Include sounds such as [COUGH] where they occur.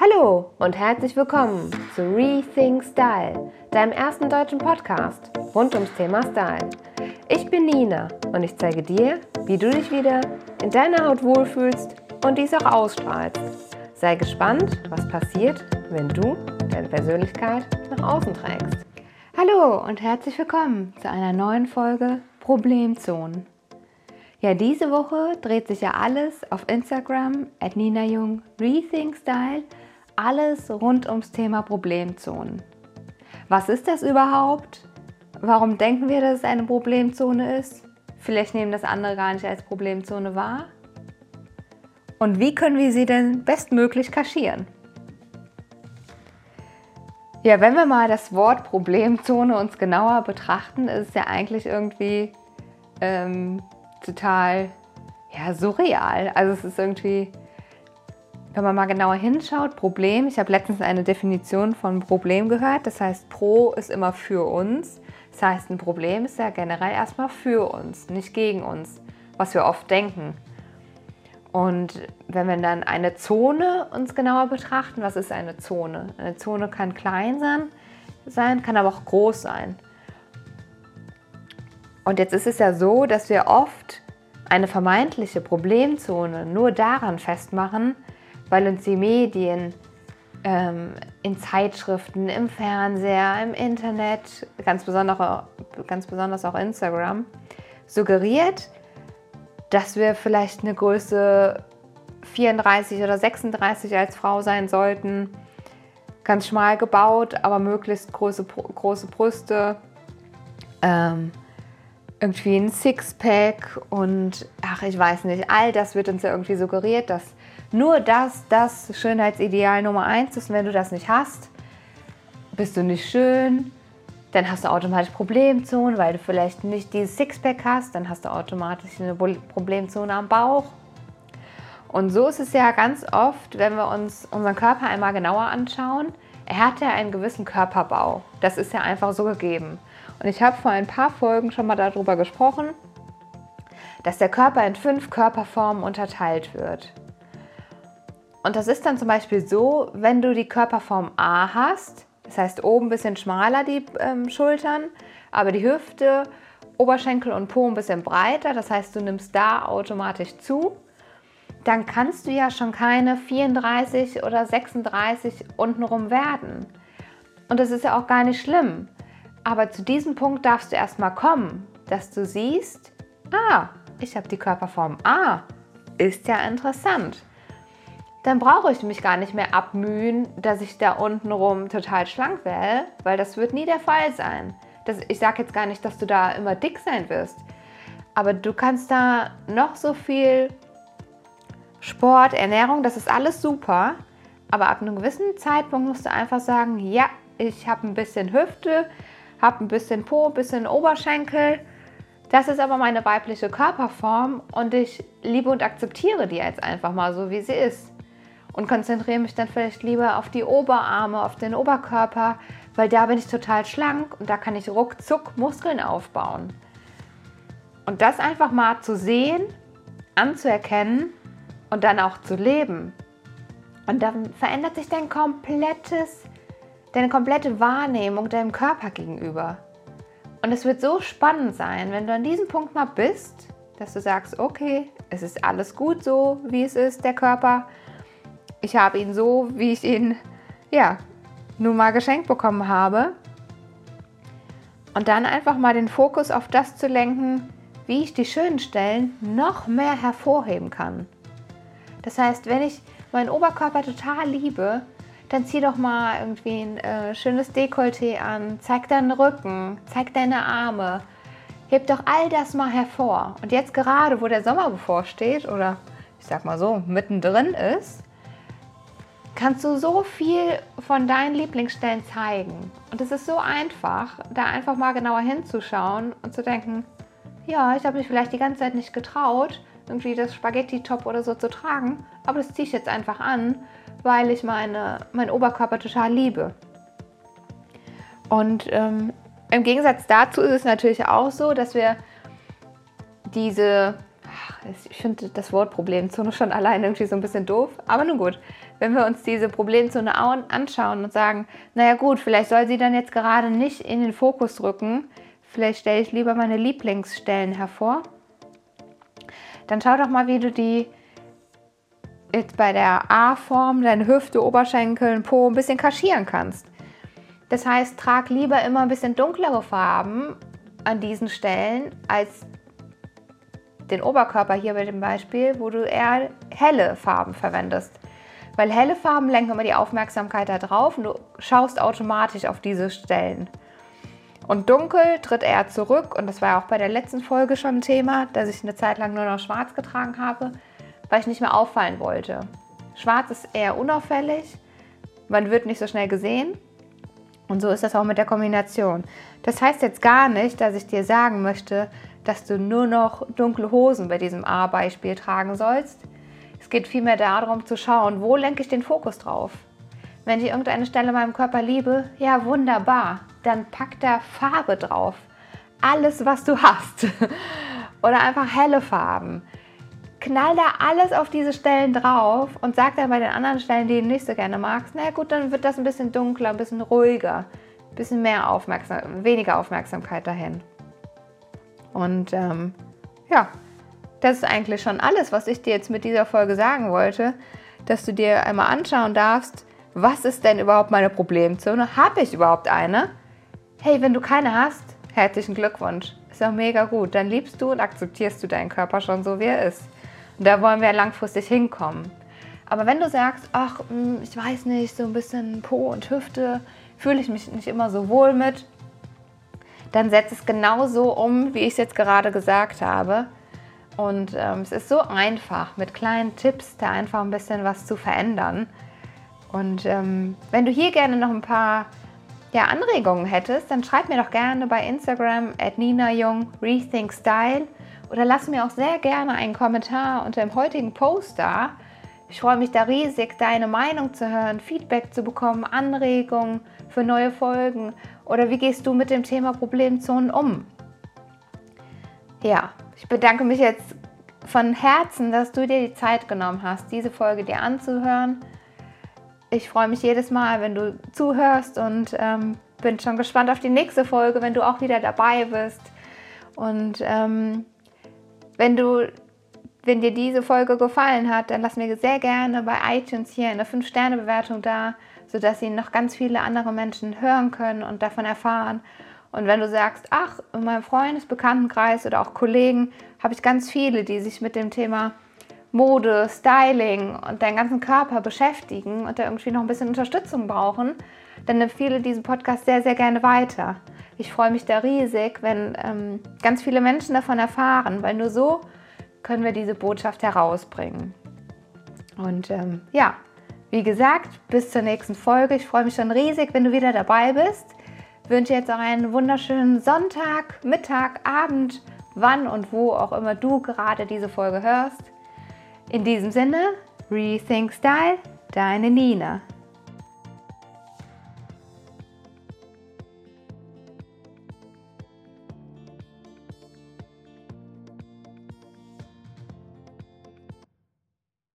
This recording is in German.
Hallo und herzlich willkommen zu Rethink Style, deinem ersten deutschen Podcast rund ums Thema Style. Ich bin Nina und ich zeige dir, wie du dich wieder in deiner Haut wohlfühlst und dies auch ausstrahlst. Sei gespannt, was passiert, wenn du deine Persönlichkeit nach außen trägst. Hallo und herzlich willkommen zu einer neuen Folge Problemzonen. Ja, diese Woche dreht sich ja alles auf Instagram at Nina Jung Rethink Style alles rund ums Thema Problemzonen. Was ist das überhaupt? Warum denken wir, dass es eine Problemzone ist? Vielleicht nehmen das andere gar nicht als Problemzone wahr. Und wie können wir sie denn bestmöglich kaschieren? Ja, wenn wir mal das Wort Problemzone uns genauer betrachten, ist es ja eigentlich irgendwie ähm, total ja, surreal. Also es ist irgendwie wenn man mal genauer hinschaut, Problem, ich habe letztens eine Definition von Problem gehört, das heißt, Pro ist immer für uns. Das heißt, ein Problem ist ja generell erstmal für uns, nicht gegen uns, was wir oft denken. Und wenn wir dann eine Zone uns genauer betrachten, was ist eine Zone? Eine Zone kann klein sein, sein kann aber auch groß sein. Und jetzt ist es ja so, dass wir oft eine vermeintliche Problemzone nur daran festmachen, weil uns die Medien ähm, in Zeitschriften, im Fernseher, im Internet, ganz besonders, ganz besonders auch Instagram, suggeriert, dass wir vielleicht eine Größe 34 oder 36 als Frau sein sollten. Ganz schmal gebaut, aber möglichst große, große Brüste. Ähm, irgendwie ein Sixpack und ach, ich weiß nicht, all das wird uns ja irgendwie suggeriert, dass nur das, das Schönheitsideal Nummer eins ist. Und wenn du das nicht hast, bist du nicht schön. Dann hast du automatisch Problemzonen, weil du vielleicht nicht dieses Sixpack hast. Dann hast du automatisch eine Problemzone am Bauch. Und so ist es ja ganz oft, wenn wir uns unseren Körper einmal genauer anschauen. Er hat ja einen gewissen Körperbau. Das ist ja einfach so gegeben. Und ich habe vor ein paar Folgen schon mal darüber gesprochen, dass der Körper in fünf Körperformen unterteilt wird. Und das ist dann zum Beispiel so, wenn du die Körperform A hast, das heißt oben ein bisschen schmaler die ähm, Schultern, aber die Hüfte, Oberschenkel und Po ein bisschen breiter, das heißt du nimmst da automatisch zu, dann kannst du ja schon keine 34 oder 36 untenrum werden. Und das ist ja auch gar nicht schlimm. Aber zu diesem Punkt darfst du erstmal kommen, dass du siehst, ah, ich habe die Körperform A. Ist ja interessant dann brauche ich mich gar nicht mehr abmühen, dass ich da unten rum total schlank werde, weil das wird nie der Fall sein. Das, ich sage jetzt gar nicht, dass du da immer dick sein wirst, aber du kannst da noch so viel Sport, Ernährung, das ist alles super, aber ab einem gewissen Zeitpunkt musst du einfach sagen, ja, ich habe ein bisschen Hüfte, habe ein bisschen Po, ein bisschen Oberschenkel. Das ist aber meine weibliche Körperform und ich liebe und akzeptiere die jetzt einfach mal so, wie sie ist und konzentriere mich dann vielleicht lieber auf die Oberarme, auf den Oberkörper, weil da bin ich total schlank und da kann ich ruckzuck Muskeln aufbauen. Und das einfach mal zu sehen, anzuerkennen und dann auch zu leben. Und dann verändert sich dein komplettes, deine komplette Wahrnehmung deinem Körper gegenüber. Und es wird so spannend sein, wenn du an diesem Punkt mal bist, dass du sagst, okay, es ist alles gut so, wie es ist, der Körper ich habe ihn so, wie ich ihn, ja, nun mal geschenkt bekommen habe. Und dann einfach mal den Fokus auf das zu lenken, wie ich die schönen Stellen noch mehr hervorheben kann. Das heißt, wenn ich meinen Oberkörper total liebe, dann zieh doch mal irgendwie ein äh, schönes Dekolleté an, zeig deinen Rücken, zeig deine Arme, heb doch all das mal hervor. Und jetzt gerade, wo der Sommer bevorsteht oder ich sag mal so, mittendrin ist, kannst du so viel von deinen Lieblingsstellen zeigen. Und es ist so einfach, da einfach mal genauer hinzuschauen und zu denken, ja, ich habe mich vielleicht die ganze Zeit nicht getraut, irgendwie das Spaghetti-Top oder so zu tragen, aber das ziehe ich jetzt einfach an, weil ich meine, meinen Oberkörper total liebe. Und ähm, im Gegensatz dazu ist es natürlich auch so, dass wir diese ich finde das Wort Problemzone schon allein irgendwie so ein bisschen doof. Aber nun gut, wenn wir uns diese Problemzone anschauen und sagen, naja gut, vielleicht soll sie dann jetzt gerade nicht in den Fokus rücken, vielleicht stelle ich lieber meine Lieblingsstellen hervor, dann schau doch mal, wie du die jetzt bei der A-Form, deine Hüfte, Oberschenkel, Po ein bisschen kaschieren kannst. Das heißt, trag lieber immer ein bisschen dunklere Farben an diesen Stellen als den Oberkörper hier bei dem Beispiel, wo du eher helle Farben verwendest. Weil helle Farben lenken immer die Aufmerksamkeit da drauf und du schaust automatisch auf diese Stellen. Und dunkel tritt eher zurück und das war auch bei der letzten Folge schon ein Thema, dass ich eine Zeit lang nur noch schwarz getragen habe, weil ich nicht mehr auffallen wollte. Schwarz ist eher unauffällig, man wird nicht so schnell gesehen und so ist das auch mit der Kombination. Das heißt jetzt gar nicht, dass ich dir sagen möchte, dass du nur noch dunkle Hosen bei diesem A-Beispiel tragen sollst. Es geht vielmehr darum zu schauen, wo lenke ich den Fokus drauf. Wenn ich irgendeine Stelle in meinem Körper liebe, ja wunderbar, dann pack da Farbe drauf. Alles, was du hast. [LAUGHS] Oder einfach helle Farben. Knall da alles auf diese Stellen drauf und sag dann bei den anderen Stellen, die du nicht so gerne magst, na gut, dann wird das ein bisschen dunkler, ein bisschen ruhiger, ein bisschen mehr Aufmerksam weniger Aufmerksamkeit dahin. Und ähm, ja, das ist eigentlich schon alles, was ich dir jetzt mit dieser Folge sagen wollte, dass du dir einmal anschauen darfst, was ist denn überhaupt meine Problemzone? Habe ich überhaupt eine? Hey, wenn du keine hast, herzlichen Glückwunsch. Ist auch mega gut. Dann liebst du und akzeptierst du deinen Körper schon so, wie er ist. Und da wollen wir langfristig hinkommen. Aber wenn du sagst, ach, hm, ich weiß nicht, so ein bisschen Po und Hüfte, fühle ich mich nicht immer so wohl mit, dann setz es genauso um, wie ich es jetzt gerade gesagt habe. Und ähm, es ist so einfach, mit kleinen Tipps da einfach ein bisschen was zu verändern. Und ähm, wenn du hier gerne noch ein paar ja, Anregungen hättest, dann schreib mir doch gerne bei Instagram at Nina Jung Rethink Style oder lass mir auch sehr gerne einen Kommentar unter dem heutigen Post da. Ich freue mich da riesig, deine Meinung zu hören, Feedback zu bekommen, Anregungen für neue Folgen oder wie gehst du mit dem Thema Problemzonen um? Ja, ich bedanke mich jetzt von Herzen, dass du dir die Zeit genommen hast, diese Folge dir anzuhören. Ich freue mich jedes Mal, wenn du zuhörst und ähm, bin schon gespannt auf die nächste Folge, wenn du auch wieder dabei bist. Und ähm, wenn du wenn dir diese Folge gefallen hat, dann lass mir sehr gerne bei iTunes hier eine 5-Sterne-Bewertung da, sodass sie noch ganz viele andere Menschen hören können und davon erfahren. Und wenn du sagst, ach, in meinem Freundesbekanntenkreis oder auch Kollegen habe ich ganz viele, die sich mit dem Thema Mode, Styling und deinen ganzen Körper beschäftigen und da irgendwie noch ein bisschen Unterstützung brauchen, dann empfehle diesen Podcast sehr, sehr gerne weiter. Ich freue mich da riesig, wenn ähm, ganz viele Menschen davon erfahren, weil nur so können wir diese Botschaft herausbringen. Und ähm, ja, wie gesagt, bis zur nächsten Folge. Ich freue mich schon riesig, wenn du wieder dabei bist. Ich wünsche jetzt auch einen wunderschönen Sonntag, Mittag, Abend, wann und wo auch immer du gerade diese Folge hörst. In diesem Sinne, Rethink Style, deine Nina.